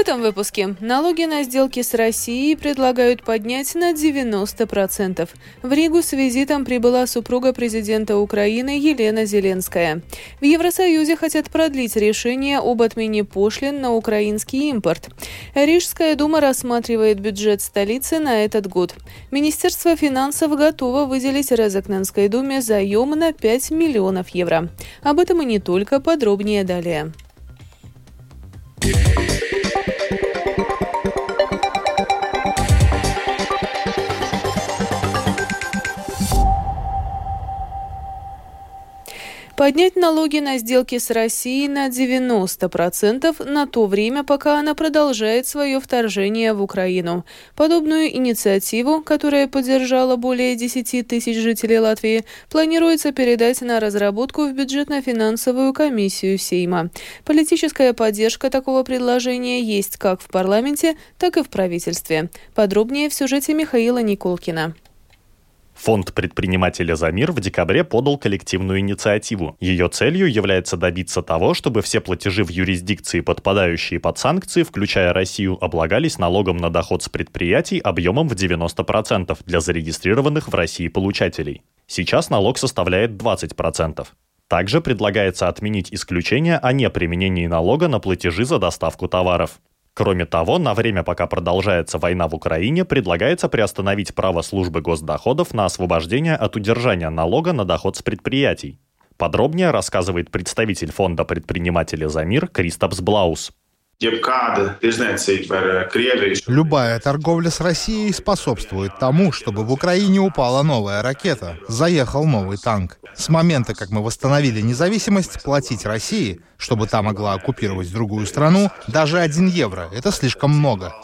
этом выпуске налоги на сделки с Россией предлагают поднять на 90%. В Ригу с визитом прибыла супруга президента Украины Елена Зеленская. В Евросоюзе хотят продлить решение об отмене пошлин на украинский импорт. Рижская дума рассматривает бюджет столицы на этот год. Министерство финансов готово выделить Резакненской думе заем на 5 миллионов евро. Об этом и не только, подробнее далее. Поднять налоги на сделки с Россией на 90% на то время, пока она продолжает свое вторжение в Украину. Подобную инициативу, которая поддержала более 10 тысяч жителей Латвии, планируется передать на разработку в бюджетно-финансовую комиссию Сейма. Политическая поддержка такого предложения есть как в парламенте, так и в правительстве. Подробнее в сюжете Михаила Николкина. Фонд предпринимателя «За мир» в декабре подал коллективную инициативу. Ее целью является добиться того, чтобы все платежи в юрисдикции, подпадающие под санкции, включая Россию, облагались налогом на доход с предприятий объемом в 90% для зарегистрированных в России получателей. Сейчас налог составляет 20%. Также предлагается отменить исключение о неприменении налога на платежи за доставку товаров. Кроме того, на время, пока продолжается война в Украине, предлагается приостановить право службы госдоходов на освобождение от удержания налога на доход с предприятий. Подробнее рассказывает представитель фонда предпринимателя «За мир» Кристопс Блаус. Любая торговля с Россией способствует тому, чтобы в Украине упала новая ракета, заехал новый танк. С момента, как мы восстановили независимость, платить России, чтобы та могла оккупировать другую страну, даже один евро — это слишком много.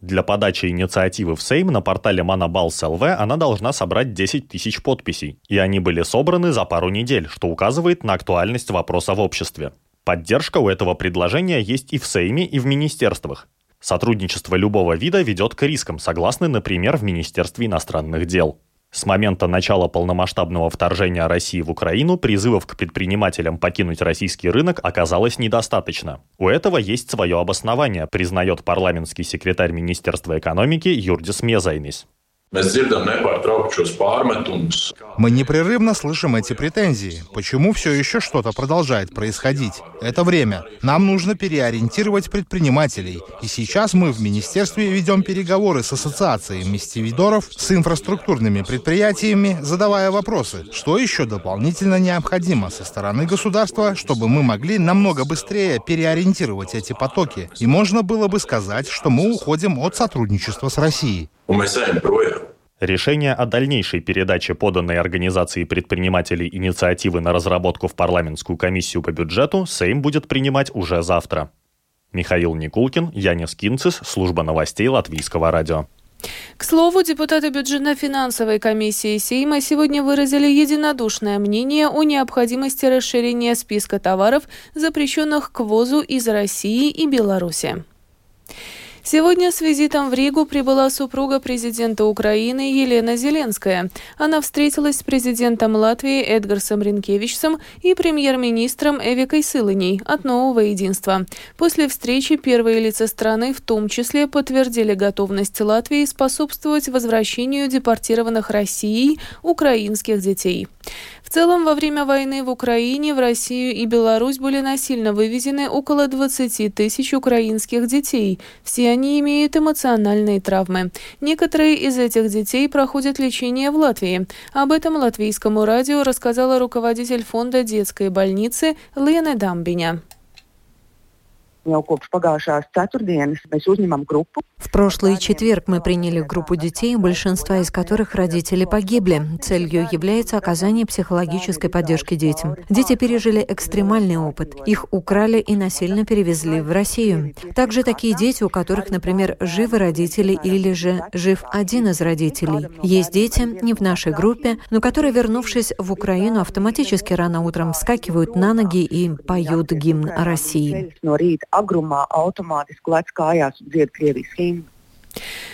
Для подачи инициативы в Сейм на портале ЛВ она должна собрать 10 тысяч подписей, и они были собраны за пару недель, что указывает на актуальность вопроса в обществе. Поддержка у этого предложения есть и в Сейме, и в министерствах. Сотрудничество любого вида ведет к рискам, согласны, например, в Министерстве иностранных дел. С момента начала полномасштабного вторжения России в Украину призывов к предпринимателям покинуть российский рынок оказалось недостаточно. У этого есть свое обоснование, признает парламентский секретарь Министерства экономики Юрдис Мезайнис. Мы непрерывно слышим эти претензии. Почему все еще что-то продолжает происходить? Это время. Нам нужно переориентировать предпринимателей. И сейчас мы в министерстве ведем переговоры с ассоциацией местевидоров, с инфраструктурными предприятиями, задавая вопросы, что еще дополнительно необходимо со стороны государства, чтобы мы могли намного быстрее переориентировать эти потоки. И можно было бы сказать, что мы уходим от сотрудничества с Россией. Решение о дальнейшей передаче поданной организации предпринимателей инициативы на разработку в парламентскую комиссию по бюджету Сейм будет принимать уже завтра. Михаил Никулкин, Янис Кинцис, служба новостей Латвийского радио. К слову, депутаты бюджетно-финансовой комиссии Сейма сегодня выразили единодушное мнение о необходимости расширения списка товаров, запрещенных к ввозу из России и Беларуси. Сегодня с визитом в Ригу прибыла супруга президента Украины Елена Зеленская. Она встретилась с президентом Латвии Эдгарсом Ренкевичсом и премьер-министром Эвикой Сылыней от Нового Единства. После встречи первые лица страны в том числе подтвердили готовность Латвии способствовать возвращению депортированных Россией украинских детей. В целом, во время войны в Украине в Россию и Беларусь были насильно вывезены около 20 тысяч украинских детей. Все они имеют эмоциональные травмы. Некоторые из этих детей проходят лечение в Латвии. Об этом латвийскому радио рассказала руководитель фонда детской больницы Лена Дамбиня. В прошлый четверг мы приняли группу детей, большинства из которых родители погибли. Целью является оказание психологической поддержки детям. Дети пережили экстремальный опыт. Их украли и насильно перевезли в Россию. Также такие дети, у которых, например, живы родители или же жив один из родителей. Есть дети, не в нашей группе, но которые, вернувшись в Украину, автоматически рано утром вскакивают на ноги и поют гимн России agrumā automātiski lec kājās dzied Krievijas himnu.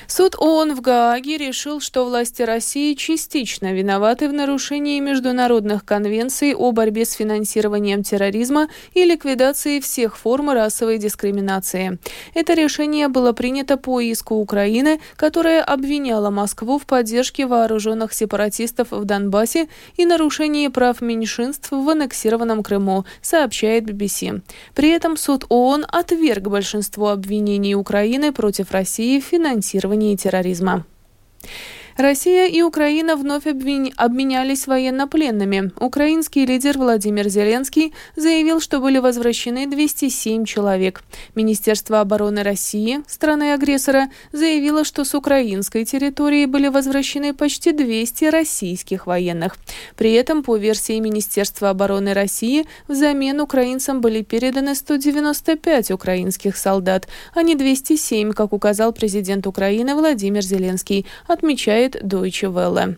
Суд ООН в Гааге решил, что власти России частично виноваты в нарушении международных конвенций о борьбе с финансированием терроризма и ликвидации всех форм расовой дискриминации. Это решение было принято по иску Украины, которая обвиняла Москву в поддержке вооруженных сепаратистов в Донбассе и нарушении прав меньшинств в аннексированном Крыму, сообщает BBC. При этом суд ООН отверг большинство обвинений Украины против России в финансировании финансировании терроризма. Россия и Украина вновь обменялись военнопленными. Украинский лидер Владимир Зеленский заявил, что были возвращены 207 человек. Министерство обороны России, страны-агрессора, заявило, что с украинской территории были возвращены почти 200 российских военных. При этом, по версии Министерства обороны России, взамен украинцам были переданы 195 украинских солдат, а не 207, как указал президент Украины Владимир Зеленский, отмечая сообщает Deutsche Welle.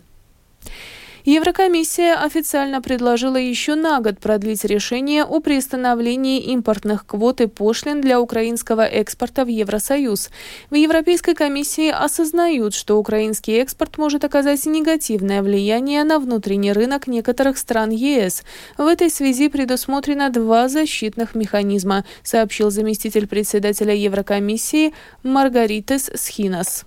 Еврокомиссия официально предложила еще на год продлить решение о приостановлении импортных квот и пошлин для украинского экспорта в Евросоюз. В Европейской комиссии осознают, что украинский экспорт может оказать негативное влияние на внутренний рынок некоторых стран ЕС. В этой связи предусмотрено два защитных механизма, сообщил заместитель председателя Еврокомиссии Маргаритес Схинас.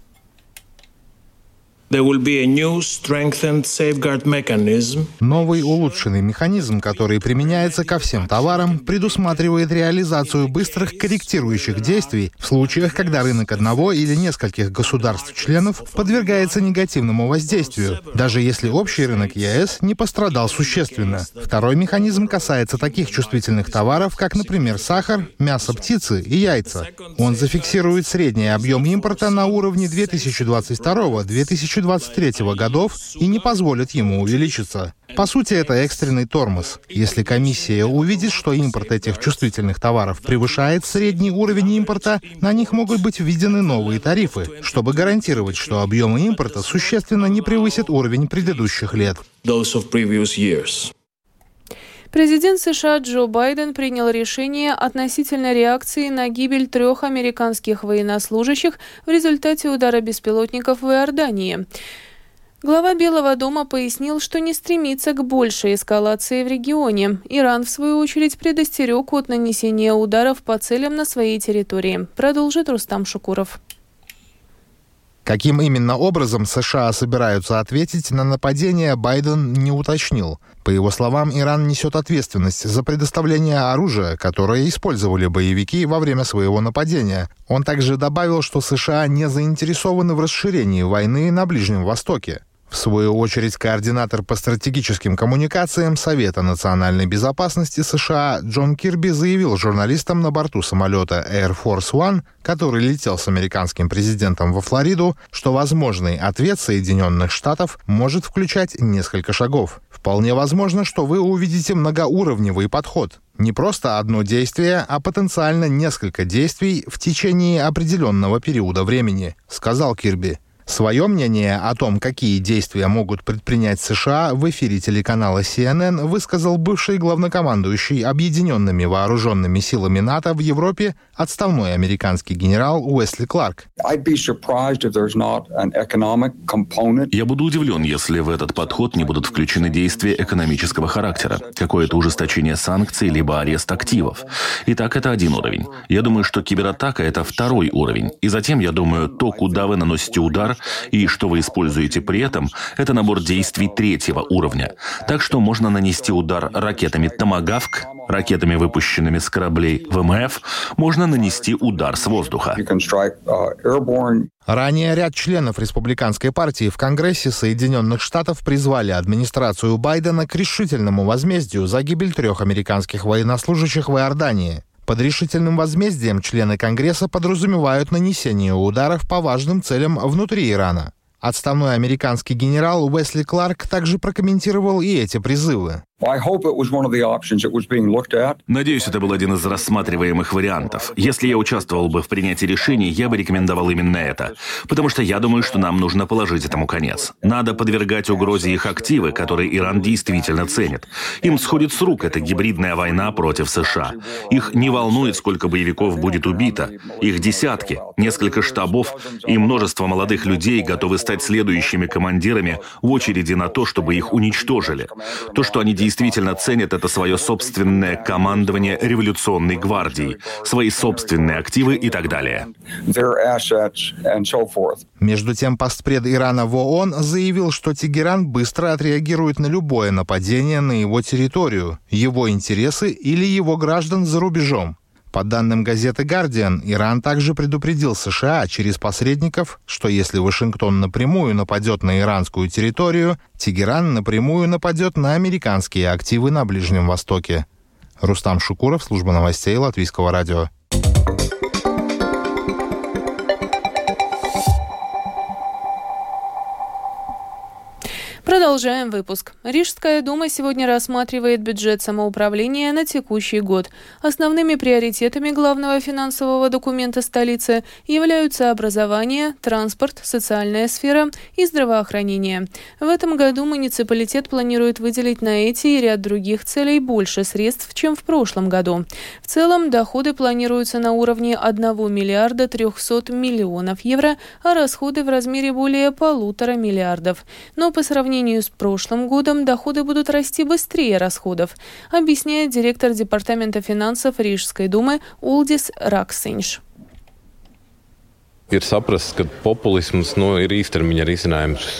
Новый улучшенный механизм, который применяется ко всем товарам, предусматривает реализацию быстрых корректирующих действий в случаях, когда рынок одного или нескольких государств-членов подвергается негативному воздействию, даже если общий рынок ЕС не пострадал существенно. Второй механизм касается таких чувствительных товаров, как, например, сахар, мясо птицы и яйца. Он зафиксирует средний объем импорта на уровне 2022-2023 2023 годов и не позволит ему увеличиться. По сути, это экстренный тормоз. Если комиссия увидит, что импорт этих чувствительных товаров превышает средний уровень импорта, на них могут быть введены новые тарифы, чтобы гарантировать, что объемы импорта существенно не превысят уровень предыдущих лет. Президент США Джо Байден принял решение относительно реакции на гибель трех американских военнослужащих в результате удара беспилотников в Иордании. Глава Белого дома пояснил, что не стремится к большей эскалации в регионе. Иран, в свою очередь, предостерег от нанесения ударов по целям на своей территории. Продолжит Рустам Шукуров. Каким именно образом США собираются ответить на нападение, Байден не уточнил. По его словам, Иран несет ответственность за предоставление оружия, которое использовали боевики во время своего нападения. Он также добавил, что США не заинтересованы в расширении войны на Ближнем Востоке. В свою очередь, координатор по стратегическим коммуникациям Совета национальной безопасности США Джон Кирби заявил журналистам на борту самолета Air Force One, который летел с американским президентом во Флориду, что возможный ответ Соединенных Штатов может включать несколько шагов. Вполне возможно, что вы увидите многоуровневый подход. Не просто одно действие, а потенциально несколько действий в течение определенного периода времени, сказал Кирби. Свое мнение о том, какие действия могут предпринять США, в эфире телеканала CNN высказал бывший главнокомандующий Объединенными вооруженными силами НАТО в Европе отставной американский генерал Уэсли Кларк. Я буду удивлен, если в этот подход не будут включены действия экономического характера, какое-то ужесточение санкций, либо арест активов. Итак, это один уровень. Я думаю, что кибератака — это второй уровень. И затем, я думаю, то, куда вы наносите удар, и что вы используете при этом, это набор действий третьего уровня. Так что можно нанести удар ракетами «Томагавк», ракетами, выпущенными с кораблей ВМФ, можно нанести удар с воздуха. Ранее ряд членов республиканской партии в Конгрессе Соединенных Штатов призвали администрацию Байдена к решительному возмездию за гибель трех американских военнослужащих в Иордании. Под решительным возмездием члены Конгресса подразумевают нанесение ударов по важным целям внутри Ирана. Отставной американский генерал Уэсли Кларк также прокомментировал и эти призывы. Надеюсь, это был один из рассматриваемых вариантов. Если я участвовал бы в принятии решений, я бы рекомендовал именно это. Потому что я думаю, что нам нужно положить этому конец. Надо подвергать угрозе их активы, которые Иран действительно ценит. Им сходит с рук эта гибридная война против США. Их не волнует, сколько боевиков будет убито. Их десятки, несколько штабов и множество молодых людей готовы стать следующими командирами в очереди на то, чтобы их уничтожили. То, что они действительно ценят, это свое собственное командование революционной гвардии, свои собственные активы и так далее. Между тем, постпред Ирана в ООН заявил, что Тегеран быстро отреагирует на любое нападение на его территорию, его интересы или его граждан за рубежом. По данным газеты «Гардиан», Иран также предупредил США через посредников, что если Вашингтон напрямую нападет на иранскую территорию, Тегеран напрямую нападет на американские активы на Ближнем Востоке. Рустам Шукуров, служба новостей Латвийского радио. Продолжаем выпуск. Рижская дума сегодня рассматривает бюджет самоуправления на текущий год. Основными приоритетами главного финансового документа столицы являются образование, транспорт, социальная сфера и здравоохранение. В этом году муниципалитет планирует выделить на эти и ряд других целей больше средств, чем в прошлом году. В целом, доходы планируются на уровне 1 миллиарда 300 миллионов евро, а расходы в размере более полутора миллиардов. Но по сравнению сравнению с прошлым годом доходы будут расти быстрее расходов, объясняет директор Департамента финансов Рижской думы Улдис Раксинш.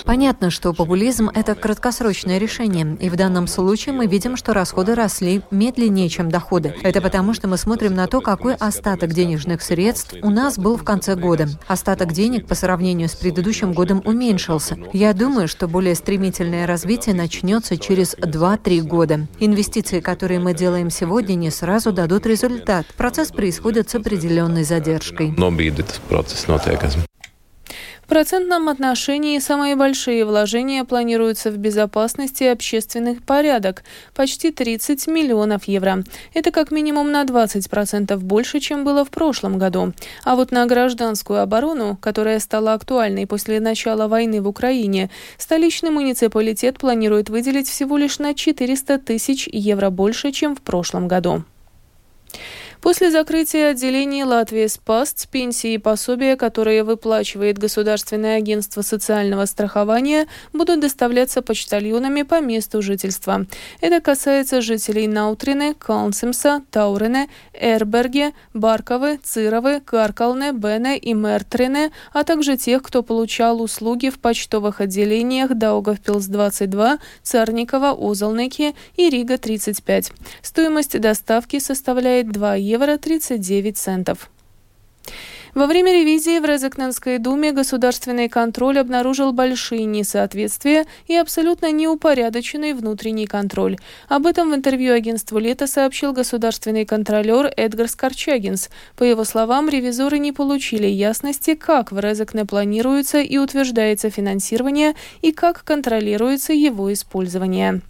Понятно, что популизм – это краткосрочное решение, и в данном случае мы видим, что расходы росли медленнее, чем доходы. Это потому, что мы смотрим на то, какой остаток денежных средств у нас был в конце года. Остаток денег по сравнению с предыдущим годом уменьшился. Я думаю, что более стремительное развитие начнется через 2-3 года. Инвестиции, которые мы делаем сегодня, не сразу дадут результат. Процесс происходит с определенной задержкой. Notiek. В процентном отношении самые большие вложения планируются в безопасность и общественный порядок – почти 30 миллионов евро. Это как минимум на 20% больше, чем было в прошлом году. А вот на гражданскую оборону, которая стала актуальной после начала войны в Украине, столичный муниципалитет планирует выделить всего лишь на 400 тысяч евро больше, чем в прошлом году. После закрытия отделений Латвии СПАСТ пенсии и пособия, которые выплачивает Государственное агентство социального страхования, будут доставляться почтальонами по месту жительства. Это касается жителей Наутрины, Калнсимса, Таурене, Эрберге, Барковы, Цировы, Каркалне, Бене и Мертрине, а также тех, кто получал услуги в почтовых отделениях Даугавпилс-22, Царникова, Озалнеки и Рига-35. Стоимость доставки составляет 2 евро 39 центов. Во время ревизии в Резекненской думе государственный контроль обнаружил большие несоответствия и абсолютно неупорядоченный внутренний контроль. Об этом в интервью агентству «Лето» сообщил государственный контролер Эдгар Скорчагинс. По его словам, ревизоры не получили ясности, как в Резекне планируется и утверждается финансирование и как контролируется его использование.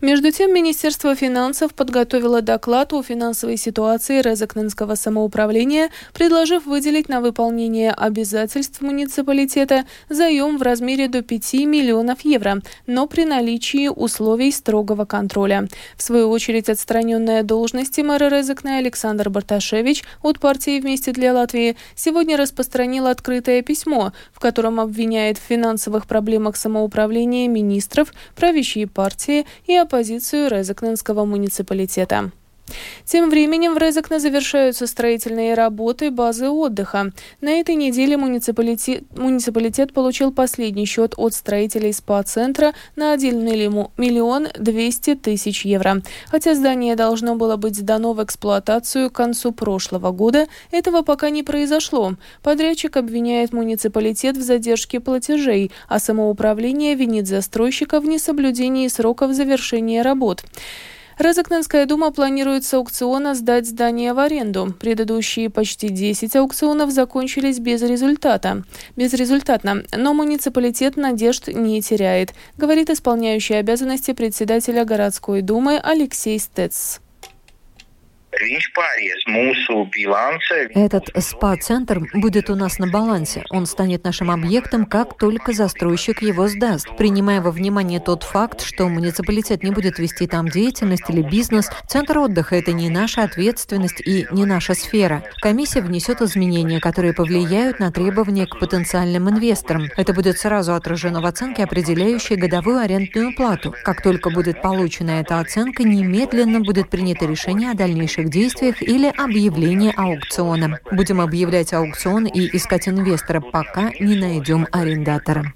Между тем, Министерство финансов подготовило доклад о финансовой ситуации Резакненского самоуправления, предложив выделить на выполнение обязательств муниципалитета заем в размере до 5 миллионов евро, но при наличии условий строгого контроля. В свою очередь, отстраненная должности мэра Резакна Александр Барташевич от партии «Вместе для Латвии» сегодня распространил открытое письмо, в котором обвиняет в финансовых проблемах самоуправления министров, правящие партии и оппозицию Резекненского муниципалитета. Тем временем в Резекне завершаются строительные работы базы отдыха. На этой неделе муниципалитет, муниципалитет получил последний счет от строителей СПА-центра на 1 миллион 200 тысяч евро. Хотя здание должно было быть сдано в эксплуатацию к концу прошлого года, этого пока не произошло. Подрядчик обвиняет муниципалитет в задержке платежей, а самоуправление винит застройщика в несоблюдении сроков завершения работ. Разокненская дума планирует с аукциона сдать здание в аренду. Предыдущие почти 10 аукционов закончились без результата. Безрезультатно, но муниципалитет надежд не теряет, говорит исполняющий обязанности председателя городской думы Алексей Стец. Этот СПА-центр будет у нас на балансе. Он станет нашим объектом, как только застройщик его сдаст. Принимая во внимание тот факт, что муниципалитет не будет вести там деятельность или бизнес, центр отдыха – это не наша ответственность и не наша сфера. Комиссия внесет изменения, которые повлияют на требования к потенциальным инвесторам. Это будет сразу отражено в оценке, определяющей годовую арендную плату. Как только будет получена эта оценка, немедленно будет принято решение о дальнейших дальнейших действиях или объявление аукциона. Будем объявлять аукцион и искать инвестора, пока не найдем арендатора.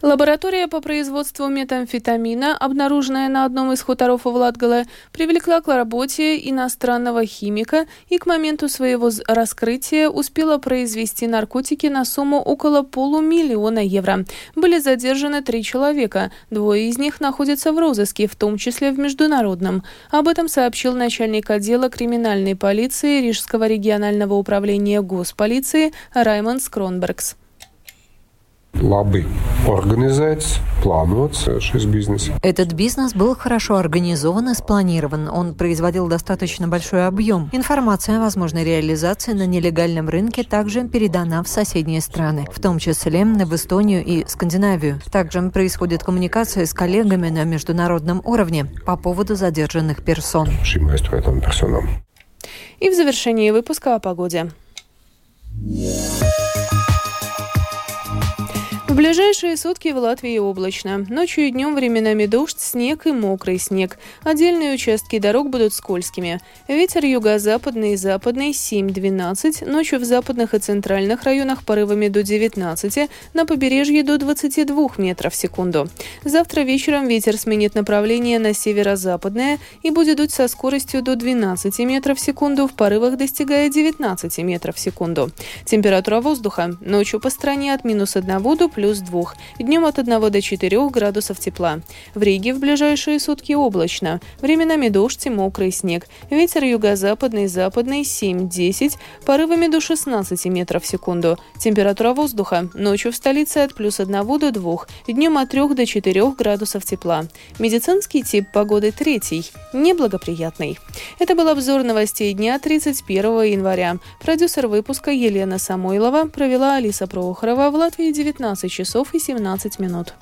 Лаборатория по производству метамфетамина, обнаруженная на одном из хуторов у Владгала, привлекла к работе иностранного химика и к моменту своего раскрытия успела произвести наркотики на сумму около полумиллиона евро. Были задержаны три человека, двое из них находятся в розыске, в том числе в международном. Об этом сообщил начальник отдела криминальной полиции Рижского регионального управления госполиции Раймонд Скронбергс labi organizēts, plānots šis бизнес. Этот бизнес был хорошо организован и спланирован. Он производил достаточно большой объем. Информация о возможной реализации на нелегальном рынке также передана в соседние страны, в том числе в Эстонию и Скандинавию. Также происходит коммуникация с коллегами на международном уровне по поводу задержанных персон. И в завершении выпуска о погоде. Ближайшие сутки в Латвии облачно. Ночью и днем временами дождь, снег и мокрый снег. Отдельные участки дорог будут скользкими. Ветер юго-западный и западный 7-12, ночью в западных и центральных районах порывами до 19, на побережье до 22 метров в секунду. Завтра вечером ветер сменит направление на северо-западное и будет дуть со скоростью до 12 метров в секунду, в порывах достигая 19 метров в секунду. Температура воздуха ночью по стране от минус 1 до плюс плюс 2. Днем от 1 до 4 градусов тепла. В Риге в ближайшие сутки облачно. Временами дождь и мокрый снег. Ветер юго-западный, западный 7-10, порывами до 16 метров в секунду. Температура воздуха ночью в столице от плюс 1 до 2, днем от 3 до 4 градусов тепла. Медицинский тип погоды третий, неблагоприятный. Это был обзор новостей дня 31 января. Продюсер выпуска Елена Самойлова провела Алиса Прохорова в Латвии 19 часов и 17 минут.